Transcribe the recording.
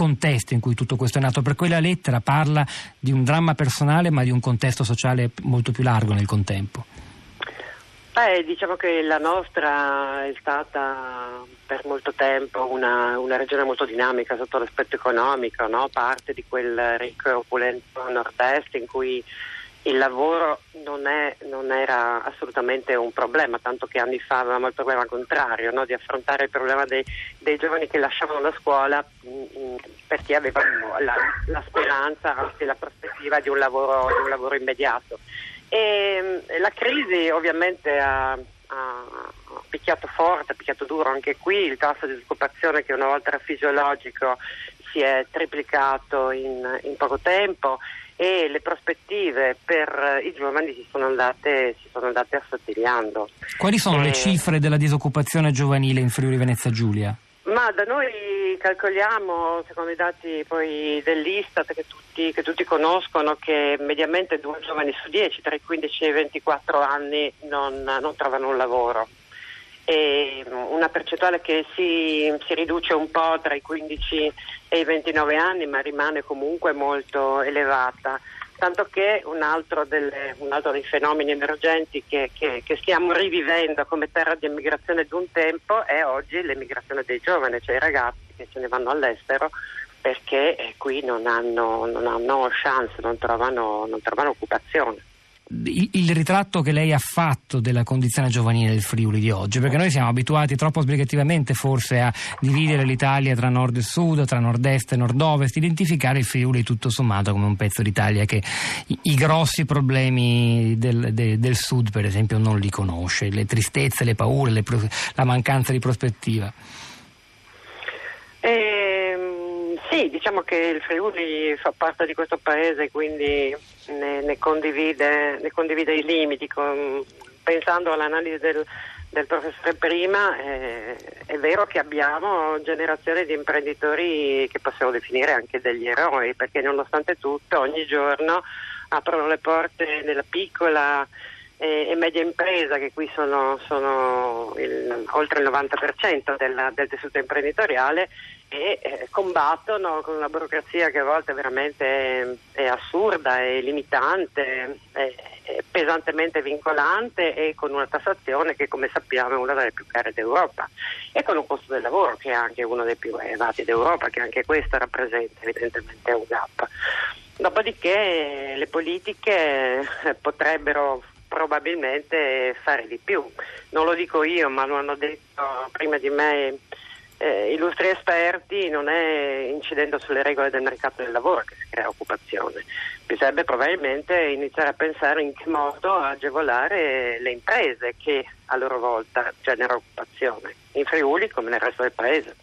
contesto in cui tutto questo è nato, per quella lettera parla di un dramma personale ma di un contesto sociale molto più largo nel contempo. Beh, diciamo che la nostra è stata per molto tempo una, una regione molto dinamica sotto l'aspetto economico, no? parte di quel ricco e opulento nord-est in cui il lavoro non, è, non, era assolutamente un problema, tanto che anni fa avevamo il problema contrario, no? di affrontare il problema dei, dei, giovani che lasciavano la scuola mh, mm, mm, perché avevano la, la, speranza, anzi la prospettiva di un lavoro, di un lavoro immediato. E, mm, la crisi ovviamente ha, ha picchiato forte, ha picchiato duro anche qui, il tasso di disoccupazione che una volta era fisiologico si è triplicato in, in poco tempo e le prospettive per i giovani si sono andate, si sono andate assottigliando. Quali sono e... le cifre della disoccupazione giovanile in Friuli Venezia Giulia? Ma da noi calcoliamo, secondo i dati poi dell'Istat che tutti, che tutti conoscono, che mediamente due giovani su dieci tra i 15 e i 24 anni non, non trovano un lavoro una percentuale che si, si, riduce un po' tra i 15 e i 29 anni ma rimane comunque molto elevata. Tanto che un altro, delle, un altro dei fenomeni emergenti che, che, che, stiamo rivivendo come terra di emigrazione di un tempo è oggi l'emigrazione dei giovani, cioè i ragazzi che se ne vanno all'estero perché eh, qui non hanno, non hanno chance, non trovano, non trovano occupazione il, ritratto che lei ha fatto della condizione giovanile del Friuli di oggi, perché noi siamo abituati troppo sbrigativamente forse a dividere l'Italia tra nord e sud, tra nord-est e nord-ovest, identificare il Friuli tutto sommato come un pezzo d'Italia che i, i grossi problemi del, de, del, sud per esempio non li conosce, le tristezze, le paure, le, la mancanza di prospettiva. Eh, sì, diciamo che il Friuli fa parte di questo paese, quindi ne, ne, condivide, ne condivide, i limiti. Con, pensando all'analisi del, del professore prima, eh, è vero che abbiamo generazioni di imprenditori che possiamo definire anche degli eroi, perché nonostante tutto ogni giorno aprono le porte della piccola e, media impresa, che qui sono, sono il, oltre il 90% della, del tessuto imprenditoriale, e eh, combattono con una burocrazia che a volte veramente è, è assurda, è limitante, è, è, pesantemente vincolante e con una tassazione che come sappiamo è una delle più care d'Europa e con un costo del lavoro che è anche uno dei più elevati d'Europa, che anche questo rappresenta evidentemente un gap. Dopodiché le politiche eh, potrebbero probabilmente fare di più. Non lo dico io, ma lo hanno detto prima di me eh, illustri esperti, non è incidendo sulle regole del mercato del lavoro che si crea occupazione. Bisognerebbe probabilmente iniziare a pensare in che modo agevolare le imprese che a loro volta generano occupazione, in Friuli come nel resto del paese.